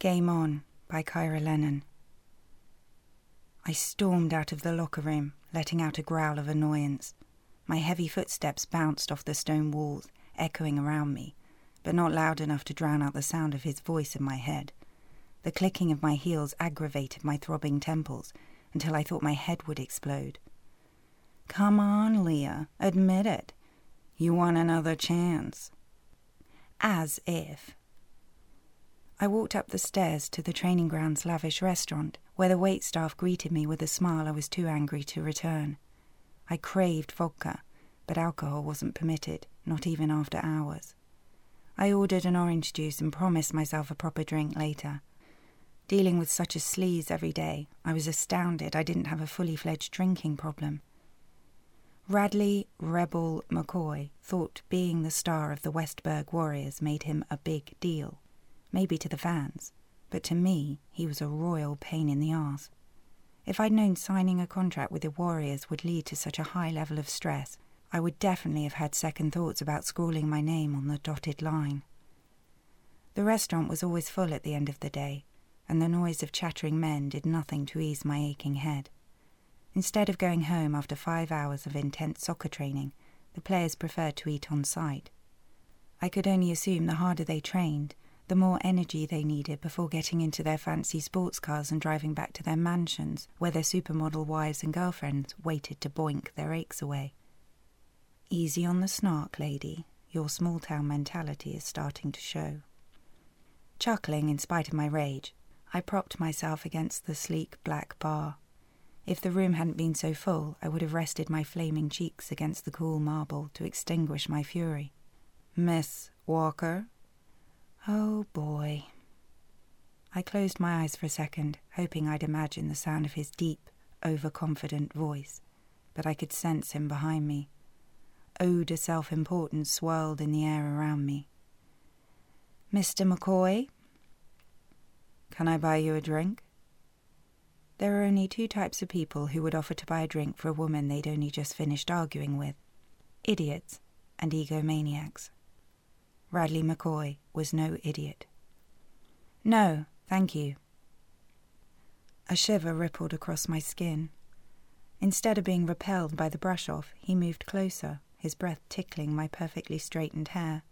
Game On by Kyra Lennon. I stormed out of the locker room, letting out a growl of annoyance. My heavy footsteps bounced off the stone walls, echoing around me, but not loud enough to drown out the sound of his voice in my head. The clicking of my heels aggravated my throbbing temples until I thought my head would explode. Come on, Leah, admit it. You want another chance. As if. I walked up the stairs to the training ground's lavish restaurant, where the wait staff greeted me with a smile I was too angry to return. I craved vodka, but alcohol wasn't permitted, not even after hours. I ordered an orange juice and promised myself a proper drink later. Dealing with such a sleaze every day, I was astounded I didn't have a fully fledged drinking problem. Radleigh Rebel McCoy thought being the star of the Westburg Warriors made him a big deal. Maybe to the fans, but to me, he was a royal pain in the arse. If I'd known signing a contract with the Warriors would lead to such a high level of stress, I would definitely have had second thoughts about scrawling my name on the dotted line. The restaurant was always full at the end of the day, and the noise of chattering men did nothing to ease my aching head. Instead of going home after five hours of intense soccer training, the players preferred to eat on site. I could only assume the harder they trained, the more energy they needed before getting into their fancy sports cars and driving back to their mansions, where their supermodel wives and girlfriends waited to boink their aches away. Easy on the snark, lady. Your small town mentality is starting to show. Chuckling in spite of my rage, I propped myself against the sleek black bar. If the room hadn't been so full, I would have rested my flaming cheeks against the cool marble to extinguish my fury. Miss Walker? Oh boy. I closed my eyes for a second, hoping I'd imagine the sound of his deep, overconfident voice, but I could sense him behind me. Odour self importance swirled in the air around me. Mr. McCoy? Can I buy you a drink? There are only two types of people who would offer to buy a drink for a woman they'd only just finished arguing with idiots and egomaniacs. Radleigh McCoy was no idiot. No, thank you. A shiver rippled across my skin. Instead of being repelled by the brush off, he moved closer, his breath tickling my perfectly straightened hair.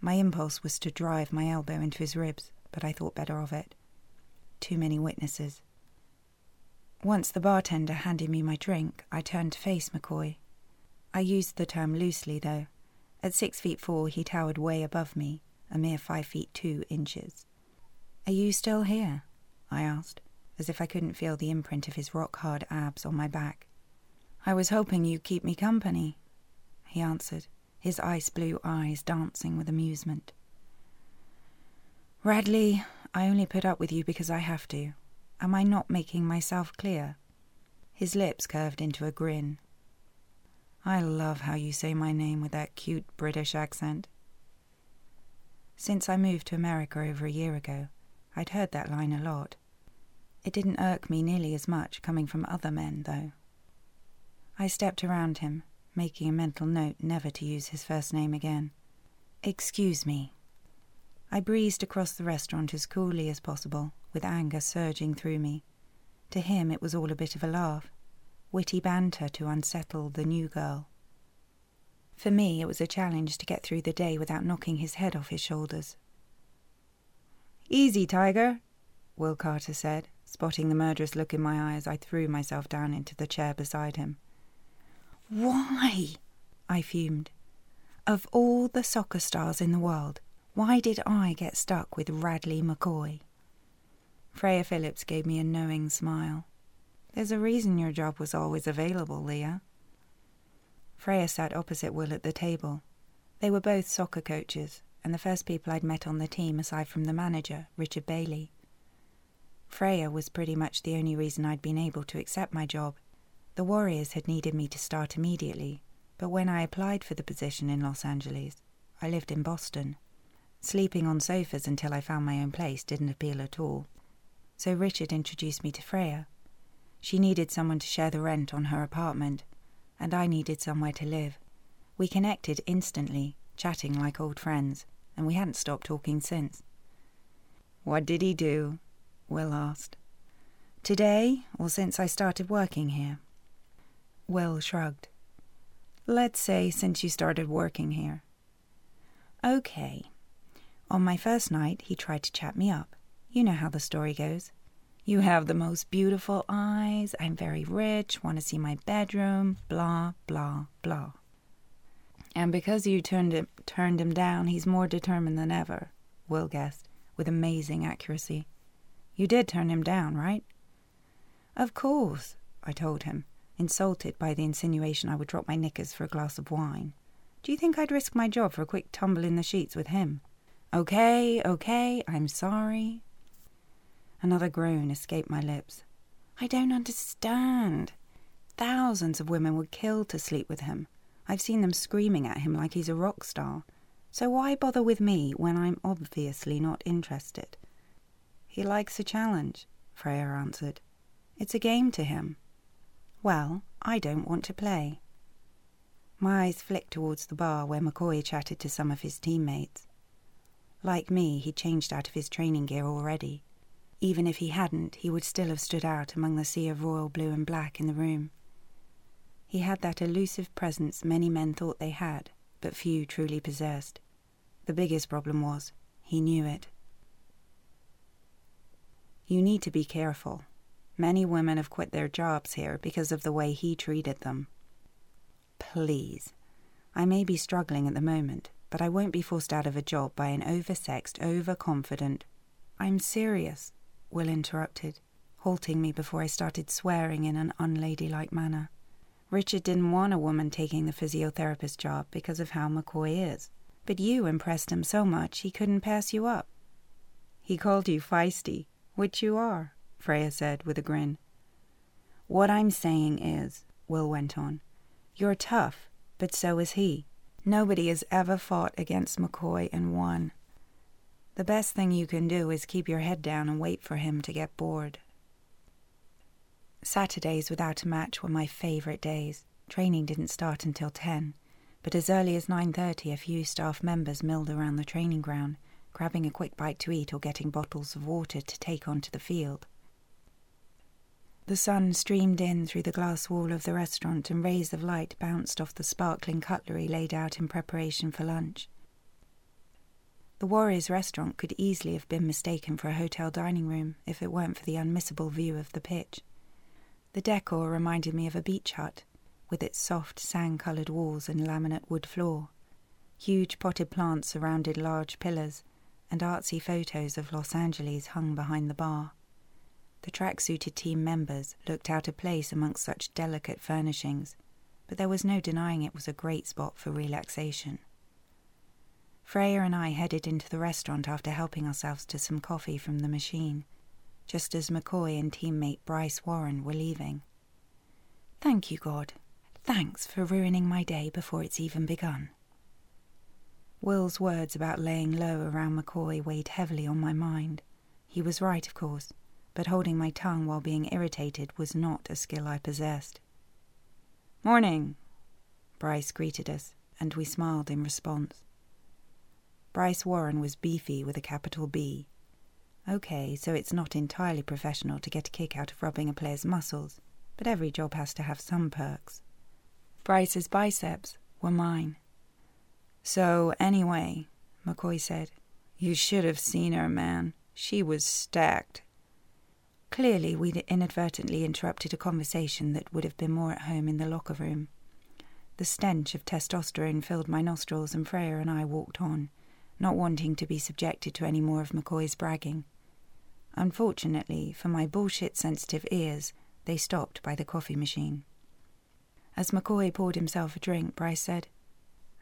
My impulse was to drive my elbow into his ribs, but I thought better of it. Too many witnesses. Once the bartender handed me my drink, I turned to face McCoy. I used the term loosely, though. At six feet four, he towered way above me, a mere five feet two inches. Are you still here? I asked, as if I couldn't feel the imprint of his rock hard abs on my back. I was hoping you'd keep me company, he answered, his ice blue eyes dancing with amusement. Radleigh, I only put up with you because I have to. Am I not making myself clear? His lips curved into a grin. I love how you say my name with that cute British accent. Since I moved to America over a year ago, I'd heard that line a lot. It didn't irk me nearly as much coming from other men, though. I stepped around him, making a mental note never to use his first name again. Excuse me. I breezed across the restaurant as coolly as possible, with anger surging through me. To him, it was all a bit of a laugh, witty banter to unsettle the new girl. For me, it was a challenge to get through the day without knocking his head off his shoulders. Easy, Tiger, Will Carter said, spotting the murderous look in my eyes. I threw myself down into the chair beside him. Why? I fumed. Of all the soccer stars in the world, why did I get stuck with Radleigh McCoy? Freya Phillips gave me a knowing smile. There's a reason your job was always available, Leah. Freya sat opposite Will at the table. They were both soccer coaches, and the first people I'd met on the team aside from the manager, Richard Bailey. Freya was pretty much the only reason I'd been able to accept my job. The Warriors had needed me to start immediately, but when I applied for the position in Los Angeles, I lived in Boston. Sleeping on sofas until I found my own place didn't appeal at all so Richard introduced me to Freya. She needed someone to share the rent on her apartment, and I needed somewhere to live. We connected instantly, chatting like old friends, and we hadn't stopped talking since. What did he do? Will asked. Today, or since I started working here? Will shrugged. Let's say since you started working here. Okay. On my first night, he tried to chat me up. You know how the story goes. You have the most beautiful eyes, I'm very rich, want to see my bedroom, blah, blah, blah. And because you turned him, turned him down, he's more determined than ever, Will guessed, with amazing accuracy. You did turn him down, right? Of course, I told him, insulted by the insinuation I would drop my knickers for a glass of wine. Do you think I'd risk my job for a quick tumble in the sheets with him? Okay, okay, I'm sorry, Another groan escaped my lips. I don't understand. Thousands of women would kill to sleep with him. I've seen them screaming at him like he's a rock star. So why bother with me when I'm obviously not interested? He likes a challenge, Freya answered. It's a game to him. Well, I don't want to play. My eyes flicked towards the bar where McCoy chatted to some of his teammates. Like me, he'd changed out of his training gear already. Even if he hadn't, he would still have stood out among the sea of royal blue and black in the room. He had that elusive presence many men thought they had, but few truly possessed. The biggest problem was, he knew it. You need to be careful. Many women have quit their jobs here because of the way he treated them. Please. I may be struggling at the moment, but I won't be forced out of a job by an oversexed, overconfident. I'm serious. Will interrupted, halting me before I started swearing in an unladylike manner. Richard didn't want a woman taking the physiotherapist job because of how McCoy is, but you impressed him so much he couldn't pass you up. He called you feisty, which you are, Freya said with a grin. What I'm saying is, Will went on, you're tough, but so is he. Nobody has ever fought against McCoy and won. The best thing you can do is keep your head down and wait for him to get bored. Saturdays without a match were my favourite days. Training didn't start until 10, but as early as 9:30 a few staff members milled around the training ground, grabbing a quick bite to eat or getting bottles of water to take onto the field. The sun streamed in through the glass wall of the restaurant and rays of light bounced off the sparkling cutlery laid out in preparation for lunch. The Warriors restaurant could easily have been mistaken for a hotel dining room if it weren't for the unmissable view of the pitch. The decor reminded me of a beach hut, with its soft sand coloured walls and laminate wood floor. Huge potted plants surrounded large pillars, and artsy photos of Los Angeles hung behind the bar. The track-suited team members looked out of place amongst such delicate furnishings, but there was no denying it was a great spot for relaxation. Freya and I headed into the restaurant after helping ourselves to some coffee from the machine, just as McCoy and teammate Bryce Warren were leaving. Thank you, God. Thanks for ruining my day before it's even begun. Will's words about laying low around McCoy weighed heavily on my mind. He was right, of course, but holding my tongue while being irritated was not a skill I possessed. Morning, Bryce greeted us, and we smiled in response. Bryce Warren was beefy with a capital B. Okay, so it's not entirely professional to get a kick out of rubbing a player's muscles, but every job has to have some perks. Bryce's biceps were mine. So, anyway, McCoy said, you should have seen her, man. She was stacked. Clearly, we'd inadvertently interrupted a conversation that would have been more at home in the locker room. The stench of testosterone filled my nostrils, and Freya and I walked on, not wanting to be subjected to any more of McCoy's bragging. Unfortunately, for my bullshit sensitive ears, they stopped by the coffee machine. As McCoy poured himself a drink, Bryce said,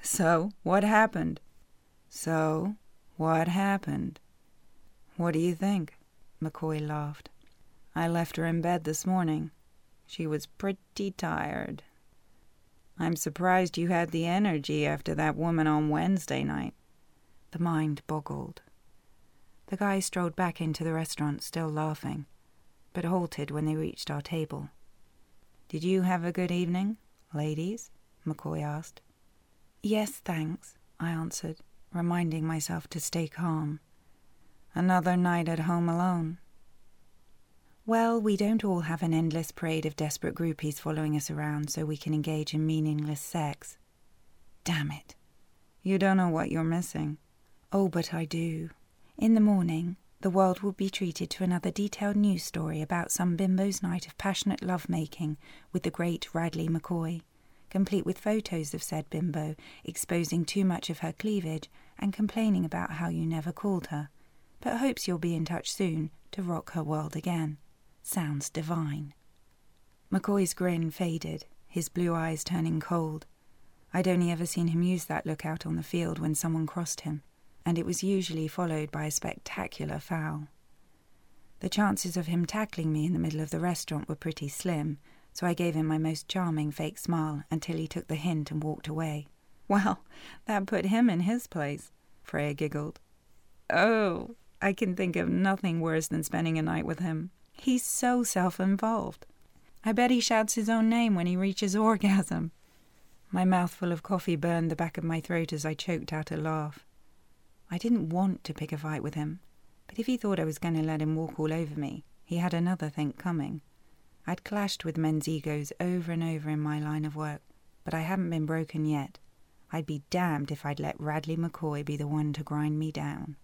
So, what happened? So, what happened? What do you think? McCoy laughed. I left her in bed this morning. She was pretty tired. I'm surprised you had the energy after that woman on Wednesday night. The mind boggled. The guy strolled back into the restaurant, still laughing, but halted when they reached our table. Did you have a good evening, ladies? McCoy asked. Yes, thanks, I answered, reminding myself to stay calm. Another night at home alone. Well, we don't all have an endless parade of desperate groupies following us around so we can engage in meaningless sex. Damn it. You don't know what you're missing. Oh, but I do. In the morning, the world will be treated to another detailed news story about some bimbo's night of passionate love-making with the great Radleigh McCoy, complete with photos of said bimbo exposing too much of her cleavage and complaining about how you never called her, but hopes you'll be in touch soon to rock her world again. Sounds divine. McCoy's grin faded, his blue eyes turning cold. I'd only ever seen him use that look out on the field when someone crossed him, and it was usually followed by a spectacular foul. The chances of him tackling me in the middle of the restaurant were pretty slim, so I gave him my most charming fake smile until he took the hint and walked away. Well, that put him in his place, Freya giggled. Oh, I can think of nothing worse than spending a night with him. He's so self involved. I bet he shouts his own name when he reaches orgasm. My mouthful of coffee burned the back of my throat as I choked out a laugh. I didn't want to pick a fight with him, but if he thought I was going to let him walk all over me, he had another think coming. I'd clashed with men's egos over and over in my line of work, but I hadn't been broken yet. I'd be damned if I'd let Radleigh McCoy be the one to grind me down.